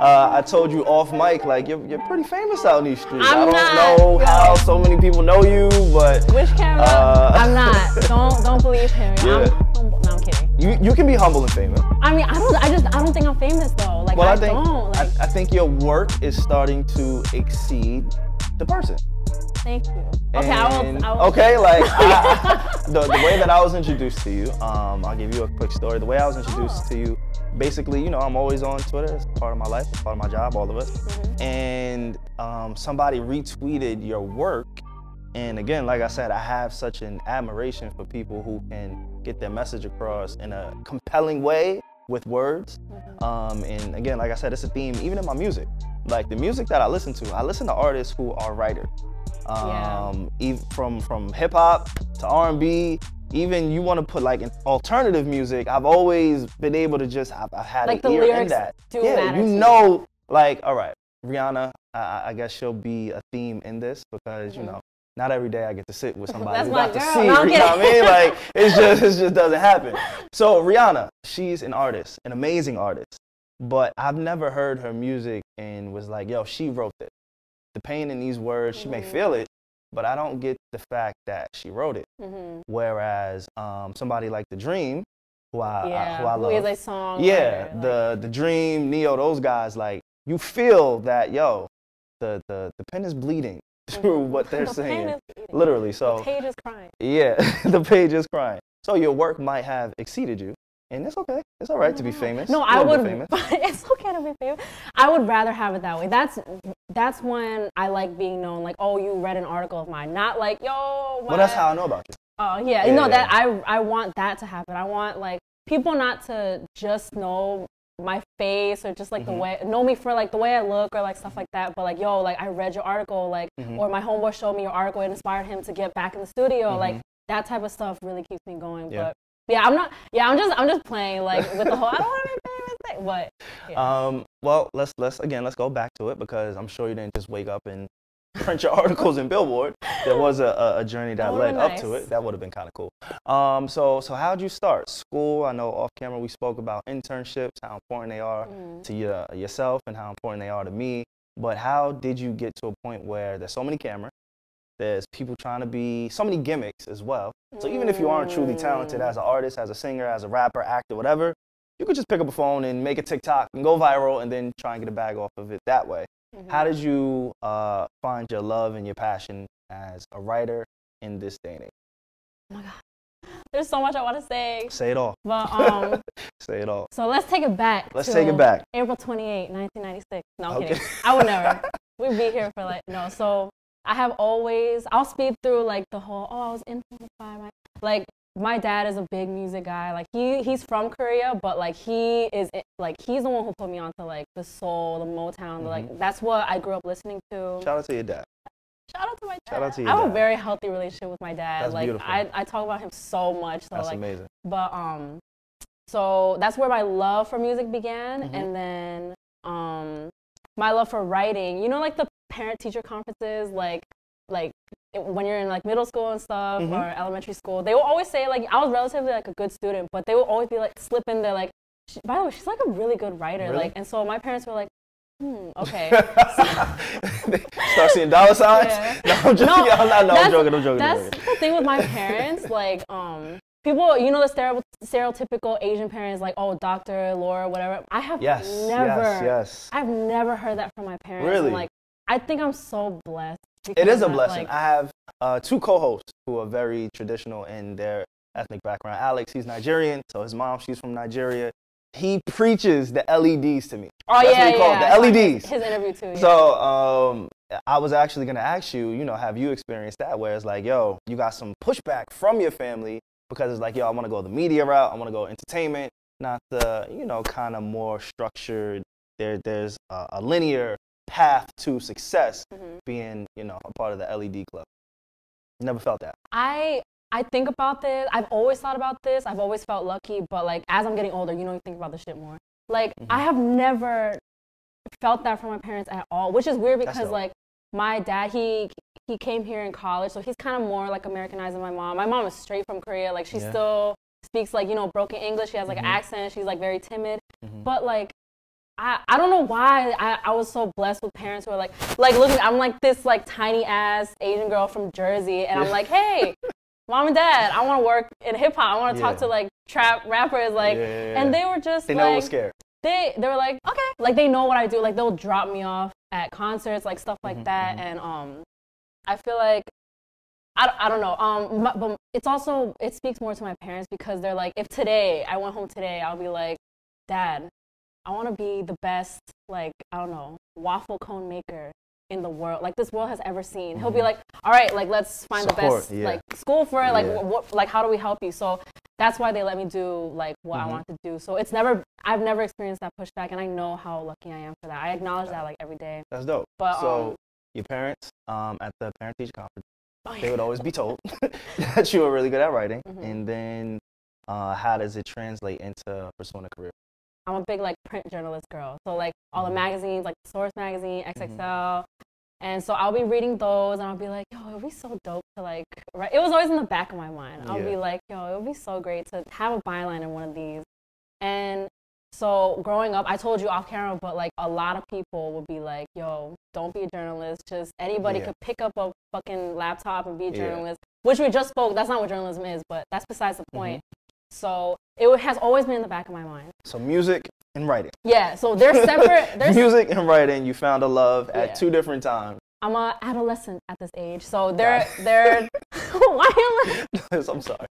uh, I told you off mic, like you're, you're pretty famous out in these streets. I'm I don't not, know yo. how so many people know you, but Which camera? Uh, I'm not. Don't don't believe him. Yeah. I'm humble. No, I'm kidding. you you can be humble and famous. I mean, I don't. I just. I don't think I'm famous though. Like Well, I, I think don't. I, Like, I think your work is starting to exceed the person. thank you. Okay, I will. I will Okay, like I, the, the way that I was introduced to you, um, I'll give you a quick story. The way I was introduced Oh. to you, basically, you know, I'm always on Twitter. It's part of my life, it's part of my job, all of us. Mm-hmm. And um, somebody retweeted your work. And again, like I said, I have such an admiration for people who can get their message across in a compelling way with words. Mm-hmm. Um, and again, like I said, it's a theme even in my music. Like the music that I listen to, I listen to artists who are writers. Yeah. Um, ev- from from hip hop to R&B, even you want to put like an alternative music. I've always been able to just I've, I've had Like an the ear in that. yeah, you to you. know, like all right, Rihanna. I, I guess she'll be a theme in this because you Mhm. know. Not every day I get to sit with somebody That's who got to girl. see. No, you know what I mean? Like it's just it just doesn't happen. So Rihanna, she's an artist, an amazing artist, but I've never heard her music and was like, yo, she wrote this. The pain in these words, she may feel it, but I don't get the fact that she wrote it. Mhm. Whereas um, somebody like The Dream, who I, I- Yeah. who I love, is a song? yeah, the the Dream, Ne-Yo, those guys, like you feel that yo, the the the pen is bleeding through what they're The saying, literally. So The page is crying. yeah, the page is crying. So your work might have exceeded you, and it's okay. It's all right to be famous. No, I would. it's okay to be famous. I would rather have it that way. That's that's when I like being known. Like, oh, you read an article of mine. Not like, yo. Well, that's how I know about you. Oh yeah, Yeah, no, that I I want that to happen. I want like people not to just know my face or just like Mhm. the way know me for like the way I look or like stuff like that. But like, yo, like I read your article, like Mhm. or my homeboy showed me your article, it inspired him to get back in the studio. Like Mhm. that type of stuff really keeps me going. Yeah. But yeah, I'm not. Yeah, I'm just I'm just playing like with the whole I don't want to be famous thing. But yeah. Um, well, let's let's again let's go back to it because I'm sure you didn't just wake up and print your articles in Billboard. There was a, a, journey that That led would've up to it. That would have been kind of cool. Um, so so how'd you start school? I know off camera we spoke about internships, how important they are Mhm. to your, yourself and how important they are to me. But how did you get to a point where there's so many cameras, there's people trying to be so many gimmicks as well. So even if you aren't truly talented Mm. as an artist, as a singer, as a rapper, actor, whatever, you could just pick up a phone and make a TikTok and go viral and then try and get a bag off of it that way. Mhm. How did you uh, find your love and your passion as a writer in this day and age? Oh my god, there's so much I want to say. Say it all. But um, Say it all. so let's take it back. Let's take it back. April 28, 1996. No, I'm Okay. kidding. I would never. We'd be here for like no. So I have always. I'll speed through like the whole. Oh, I was influenced by my like. My dad is a big music guy. Like he he's from Korea, but like he is like he's the one who put me onto like the soul, the Motown. Like that's what I grew up listening to. Mm-hmm. Shout out to your dad. Shout out to my dad. Shout out to your I have dad. a very healthy relationship with my dad. That's like beautiful. I, I talk about him so much. So That's like amazing. but um so that's where my love for music began Mhm. and then um my love for writing you know like the parent teacher conferences like like when you're in like middle school and stuff Mhm. or elementary school they will always say like i was relatively like a good student but they will always be like slip in there like "She- by the way she's like a really good writer Really? like and so my parents were like hmm okay Start seeing dollar signs. Yeah. No, I'm joking. No, I'm, not, no, I'm that's- joking. I'm joking. I'm That's joking. the thing with my parents. Like, um, people, you know, the stereo- stereotypical Asian parents, like, oh, doctor, Laura, whatever. I have Yes. never, Yes. Yes. I've never heard that from my parents. Really? And, like, I think I'm so blessed. It is a blessing. like- I have uh, two co-hosts who are very traditional in their ethnic background. Alex, he's Nigerian, so his mom, she's from Nigeria. He preaches the LEDs to me. oh that's yeah, what he called yeah, the I his- LEDs. His, interview too. Yeah. So um, I was actually gonna ask you, you know, have you experienced that where it's like, yo, you got some pushback from your family because it's like, yo, I want to go the media route, I want to go entertainment, not the, you know, kind of more structured. There, there's a, a linear path to success Mhm. being, you know, a part of the LED club. Never felt that. I I think about this. I've always thought about this. I've always felt lucky, but like as I'm getting older, you know, you think about this shit more. Like Mhm. I have never felt that from my parents at all, which is weird because like my dad, he he came here in college, so he's kind of more like Americanized than my mom. My mom is straight from Korea. Like she Yeah. still speaks like you know broken English. She has like Mhm. an accent. She's like very timid. Mhm. But like I, I don't know why I, I was so blessed with parents who are like like look I'm like this like tiny ass Asian girl from Jersey and I'm like hey mom and dad I want to work in hip hop I want to Yeah. talk to like trap rappers like Yeah, and they were just They like know scared. they they were like okay like they know what I do like they'll drop me off at concerts like stuff like Mhm, that mhm. and um I feel like I, don't- I don't know um but, but it's also it speaks more to my parents because they're like if today I went home today I'll be like dad I want to be the best like I don't know waffle cone maker in the world like this world has ever seen he'll be Mhm. like all right like let's find the best yeah. like school for it like Yeah. what, like how do we help you so that's why they let me do like what Mhm. I want to do. So it's never I've never experienced that pushback, and I know how lucky I am for that. I acknowledge that like every day. That's dope. But so um, your parents um, at the parent teacher conference, oh, they would always be told that you were really good at writing, Mhm. and then uh, how does it translate into pursuing a career? I'm a big like print journalist girl. So like all the Mhm. magazines, like Source magazine, Mm-hmm. XXL. And so I'll be reading those and I'll be like, yo, it would be so dope to like write. It was always in the back of my mind. I'll be like, yo, it would be so great to have a byline in one of these. And so growing up, I told you off camera, but like a lot of people would be like, yo, don't be a journalist. Just anybody Yeah. could pick up a fucking laptop and be a Yeah. journalist, which we just spoke. That's not what journalism is, but that's besides the Mm-hmm. point. So it has always been in the back of my mind. So music and writing. Yeah, so they're separate. They're music and writing, you found a love Yeah. at two different times. I'm a adolescent at this age, so they're Got they're why am I? I'm sorry.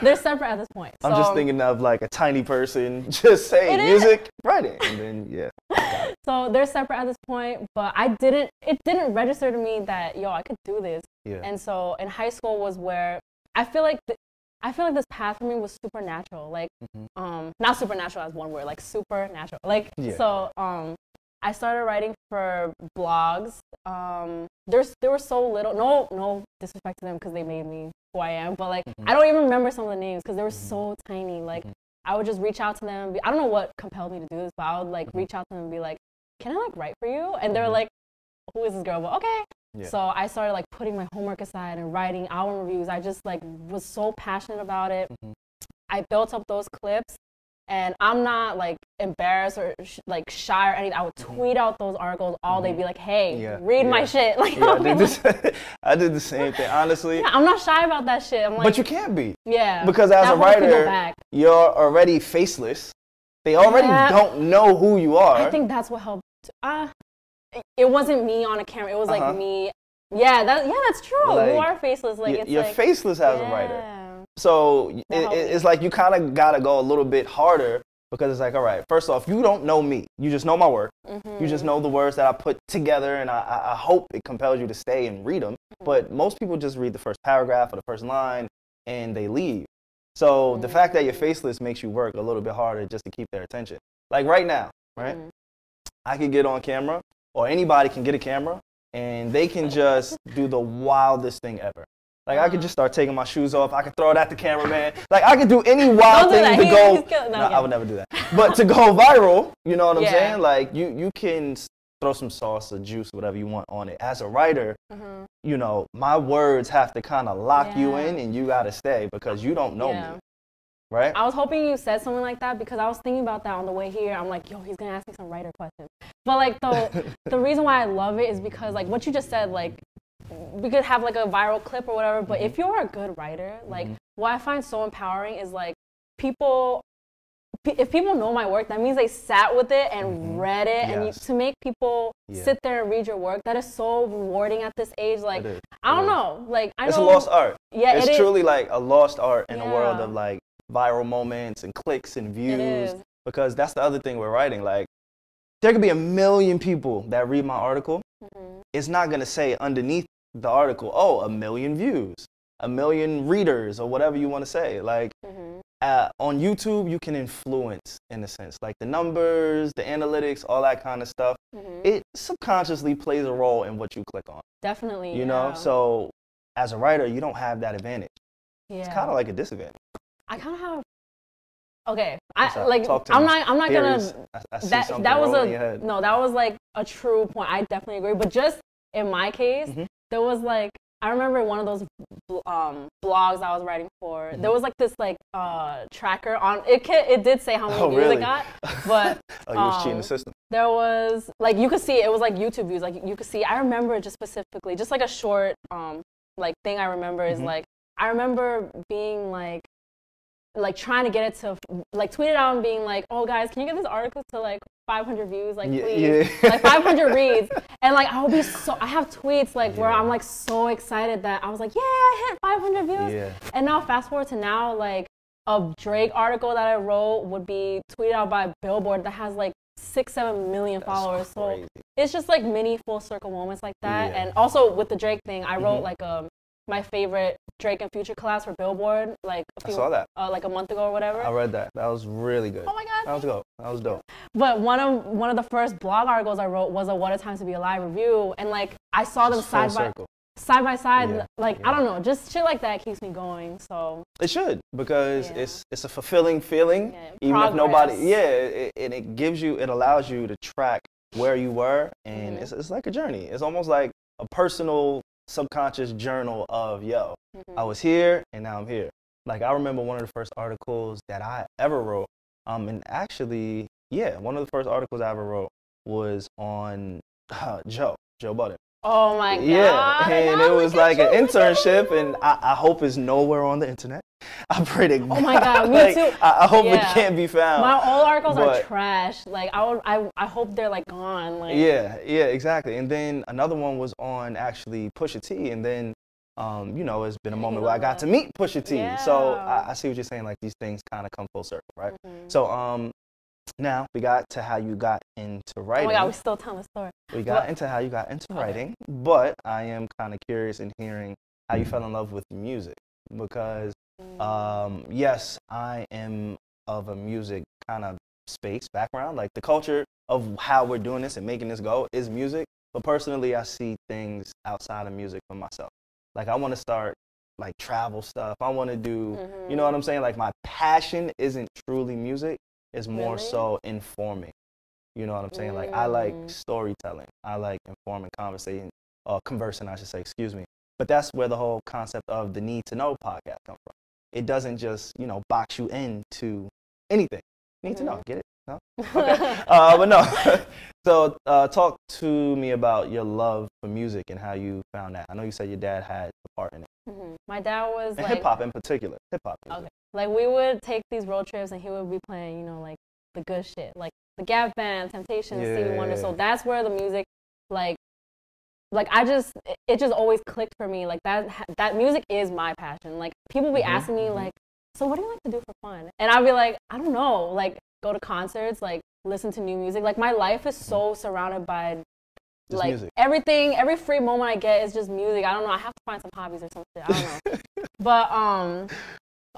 They're separate at this point. I'm just thinking of like a tiny person just saying It is. music, writing, and then yeah. So they're separate at this point, but I didn't. It didn't register to me that yo, I could do this. Yeah. And so in high school was where I feel like th- I feel like this path for me was supernatural. Like Mhm. um not supernatural as one word, like supernatural. Like Yeah. so um I started writing for blogs. Um there's there were so little no no disrespect to them because they made me who I am, but like Mhm. I don't even remember some of the names because they were Mhm. so tiny. Like Mhm. I would just reach out to them. be- I don't know what compelled me to do this, but I would like Mhm. reach out to them and be like, "Can I like write for you?" And they were Mhm. like, "Who is this girl?" But okay. Yeah. So I started like putting my homework aside and writing album reviews. I just like was so passionate about it. Mhm. I built up those clips, and I'm not like embarrassed or sh- like shy or anything. I would Mhm. tweet out those articles all day, Mhm. be like, "Hey, Yeah, read my shit." Like, Yeah, I did, like- I did the same thing. Honestly, yeah, I'm not shy about that shit. I'm like, but you can't be yeah, because as a writer, you're already faceless. They already Yeah. don't know who you are. I think that's what helped. Uh, it- wasn't me on a camera. It was like Uh-huh. me. Yeah, that yeah, that's true. Like, you are faceless. Like Y- it's you're like, faceless as a writer. So it, That helped it- me. it's like you kind of gotta go a little bit harder because it's like, all right, first off, you don't know me. You just know my work. You just know the words that I put together, and I, I- hope it compels you to stay and read them. Mm-hmm. But most people just read the first paragraph or the first line and they leave. So the Mm. fact that you're faceless makes you work a little bit harder just to keep their attention. Like right now, right? Mhm. I can get on camera, or anybody can get a camera, and they can just do the wildest thing ever. Like I could just start taking my shoes off. I could throw it at the cameraman. Like I could do any wild that. thing to He- go. no, No. I would never do that. But to go viral, you know what I'm Yeah. saying? Like you, you can throw some sauce or juice, whatever you want on it. As a writer, Mhm. you know, my words have to kind of lock you in, and you gotta stay because you don't know Yeah. me, right? I was hoping you said something like that because I was thinking about that on the way here. I'm like, yo, he's gonna ask me some writer questions. But like the the reason why I love it is because like what you just said, like we could have like a viral clip or whatever. But if you're a good writer, like Mhm. what I find so empowering is like people. pe- If people know my work, that means they sat with it and Mhm. read it, and you, to make people Yeah. sit there and read your work, that is so rewarding at this age. Like, I don't know, like I It's know, a lost art. yeah, it's it is. truly like a lost art in a world of like viral moments and clicks and views. Because that's the other thing we're writing. Like, there could be a million people that read my article. Mhm. It's not gonna say underneath the article, oh, a million views, a million readers, or whatever you want to say. Like, Mhm. uh, on YouTube, you can influence in a sense, like the numbers, the analytics, all that kind of stuff. Mhm. It subconsciously plays a role in what you click on. Definitely. You know, yeah. so as a writer, you don't have that advantage. yeah. It's kind of like a disadvantage. I kind of have. Okay, What's I up? like. I'm not. I'm not Theories. gonna. I, I That that was rolling in your a no. That was like a true point. I definitely agree. But just in my case, Mhm. there was like I remember one of those um, blogs I was writing for. Mm-hmm. There was like this like uh, tracker on it. It did say how many Oh, views really? it got, but Oh, you was cheating Um, the system. there was like you could see it was like YouTube views. Like you could see. I remember it just specifically, just like a short um like thing. I remember is Mhm. like I remember being like like trying to get it to like tweet it out and being like, oh guys, can you get this article to like 500 views, like Yeah, please, yeah. like 500 reads, and like I'll be so. I have tweets like where I'm like so excited that I was like, yeah, I hit 500 views, Yeah. and now fast forward to now, like a Drake article that I wrote would be tweeted out by Billboard that has like six, seven million That's followers. So it's just like mini full circle moments like that. Yeah. And also with the Drake thing, I wrote Mhm. like um my favorite Drake and Future collabs for Billboard like a few I saw that. Uh, like a month ago or whatever. I read that. That was really good. oh my god. That was dope. That was dope. But one of one of the first blog articles I wrote was a What a Time to Be Alive review, and like I saw them side by side by side. Yeah, Like yeah. I don't know, just shit like that keeps me going. So It should because Yeah. it's it's a fulfilling feeling. Even if nobody, yeah, it, and it gives you, it allows you to track where you were, and Mhm. it's it's like a journey. It's almost like a personal subconscious journal of yo, mhm. I was here and now I'm here. Like I remember one of the first articles that I ever wrote. Um, and actually, yeah, one of the first articles I ever wrote was on uh, Joe, Joe Budden. oh my god. Yeah, and it was like an you, look at internship, and I, I hope it's nowhere on the internet. I pray to God. Oh my God, me like, too. I, I hope it can't be found. my old articles are trash. Like I would, I, I hope they're like gone. Like yeah, yeah, exactly. And then another one was on actually Pusha T, and then um, you know, it's been a moment where I got to meet Pusha T. So I, I see what you're saying. Like these things kind of come full circle, right? Mhm. So um, now we got to how you got into writing. Oh my god, we still telling the story. We got What- into how you got into Okay. writing, but I am kind of curious in hearing how you fell in love with music because, Mm. Um, yes, I am of a music kind of space background. Like the culture of how we're doing this and making this go is music, but personally, I see things outside of music for myself. Like I want to start like travel stuff. I want to do, you know what I'm saying? Like my passion isn't truly music; it's more Really? so informing. You know what I'm saying? Like I like Mm. storytelling. I like informing conversation, or conversing, I should say. Excuse me. But that's where the whole concept of the need to know podcast comes from. It doesn't just you know box you into anything. You need to know. Mhm. Get it? No. Okay. uh, but no. so uh, talk to me about your love for music and how you found that. I know you said your dad had a part in it. Mhm. My dad was like, hip hop in particular. Hip hop. Okay. like we would take these road trips and he would be playing, you know, like the good shit, like the Gap Band, Temptations, Stevie Wonder. So Yeah. that's where the music, like, like I just, it- just always clicked for me. Like that, that music is my passion. Like people be Mhm, asking me mhm. like, so what do you like to do for fun? And I'd be like, I don't know, like go to concerts, like listen to new music. Like my life is so surrounded by Just like music. everything, every free moment I get is just music. I don't know. I have to find some hobbies or something. I don't know. but um,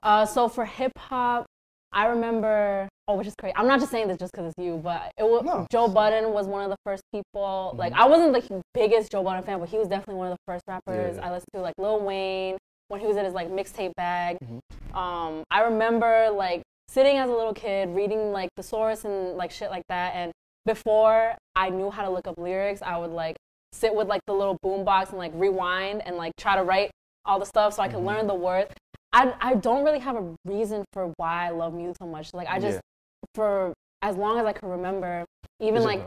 uh, so for hip hop, I remember. Oh, which is crazy. I'm not just saying this just because it's you, but it was No. Joe Budden was one of the first people. Like Mhm. I wasn't the biggest Joe Budden fan, but he was definitely one of the first rappers Yeah. I listened to. Like Lil Wayne when he was in his like mixtape bag. Mhm. Um, I remember like sitting as a little kid reading like thesaurus and like shit like that. And before I knew how to look up lyrics, I would like sit with like the little boombox and like rewind and like try to write all the stuff so I could Mhm. learn the words. I, I don't really have a reason for why I love music so much. Like I just Yeah. for as long as I can remember, even It's like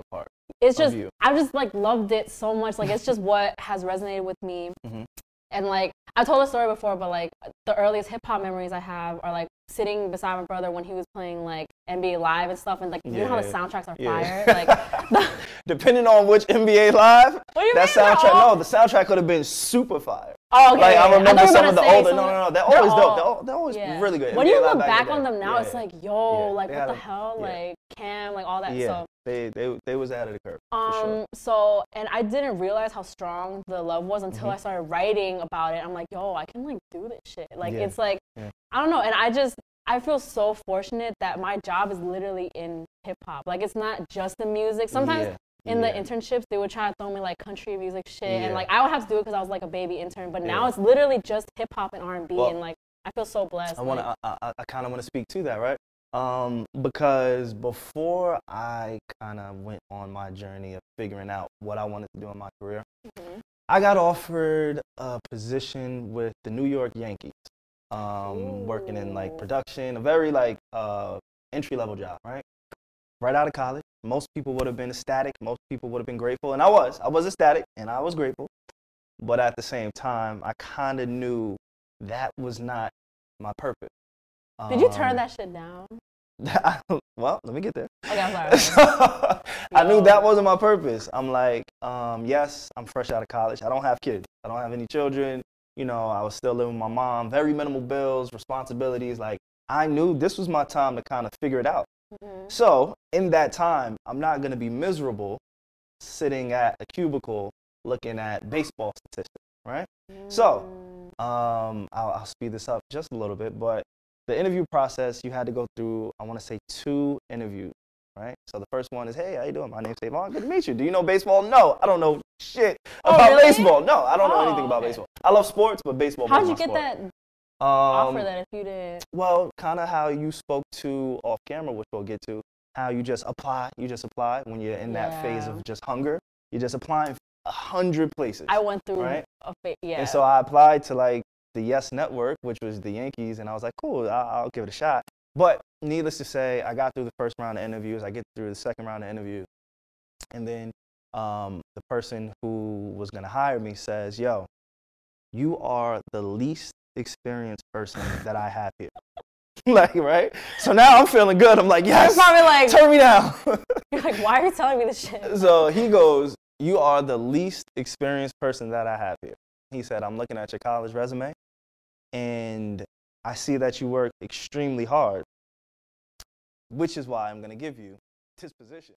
it's just you. I just like loved it so much. Like it's just what has resonated with me. Mhm. And like I told a story before, but like the earliest hip hop memories I have are like sitting beside my brother when he was playing like NBA Live and stuff, and like you know how the soundtracks are Yeah. fire. Like Depending on which NBA live, what do you that mean? Soundtrack. No, the soundtrack could have been super fire. Oh, okay. like yeah, I remember you some of the older. No, no, no. They're they're always dope. They're, al- they're always yeah. really good. When you look back on them now, Yeah, it's like, yo, like what the a- hell, like Cam, like all that. yeah, So they they they was out of the curve. Um, sure. so and I didn't realize how strong the love was until Mhm. I started writing about it. I'm like, yo, I can like do this shit. Like it's like. I don't know, and I just I feel so fortunate that my job is literally in hip hop. Like it's not just the music. Sometimes Yeah, in the internships they would try to throw me like country music shit, Yeah. and like I would have to do it because I was like a baby intern. But now Yeah. it's literally just hip hop and R and B, Well, and like I feel so blessed. I want like, to. I, I, I kind of want to speak to that, right? Um, because before I kind of went on my journey of figuring out what I wanted to do in my career, mhm. I got offered a position with the New York Yankees, um, working in like production, a very like uh, entry level job, right? Right out of college. Most people would have been ecstatic. Most people would have been grateful, and I was. I was ecstatic, and I was grateful. But at the same time, I kind of knew that was not my purpose. Did you turn Um, that shit down? well, let me get there. Okay, I'm sorry. I knew that wasn't my purpose. I'm like, um, yes, I'm fresh out of college. I don't have kids. I don't have any children. You know, I was still living with my mom. Very minimal bills, responsibilities. Like, I knew this was my time to kind of figure it out. Mhm. So, in that time, I'm not going to be miserable sitting at a cubicle looking at baseball statistics, right? So, Mm. um, I'll, I'll speed this up just a little bit, but the interview process, you had to go through, I want to say, two interviews, right? So the first one is, hey, how you doing? My name's SaVon. Good to meet you. Do you know baseball? No, I don't know shit Oh, about really? baseball. No, I don't know Oh, anything about okay. baseball. I love sports, but baseball. How'd you get sport. that Um, offer that if you did? Well, kind of how you spoke to off camera, which we'll get to. How you just apply, you just apply when you're in that phase of just hunger. You're just applying a hundred places. I went through Right? a fa- yeah. And so I applied to like the Yes Network, which was the Yankees, and I was like, cool, I'll, I'll give it a shot. But needless to say, I got through the first round of interviews. I get through the second round of interviews, and then um, the person who was gonna hire me says, "Yo, you are the least experienced person that I have here." like, right? So now I'm feeling good. I'm like, You're yes, probably like, turn me down. you're like, why are you telling me this shit? so he goes, You are the least experienced person that I have here. He said, I'm looking at your college resume and I see that you work extremely hard, which is why I'm going to give you this position.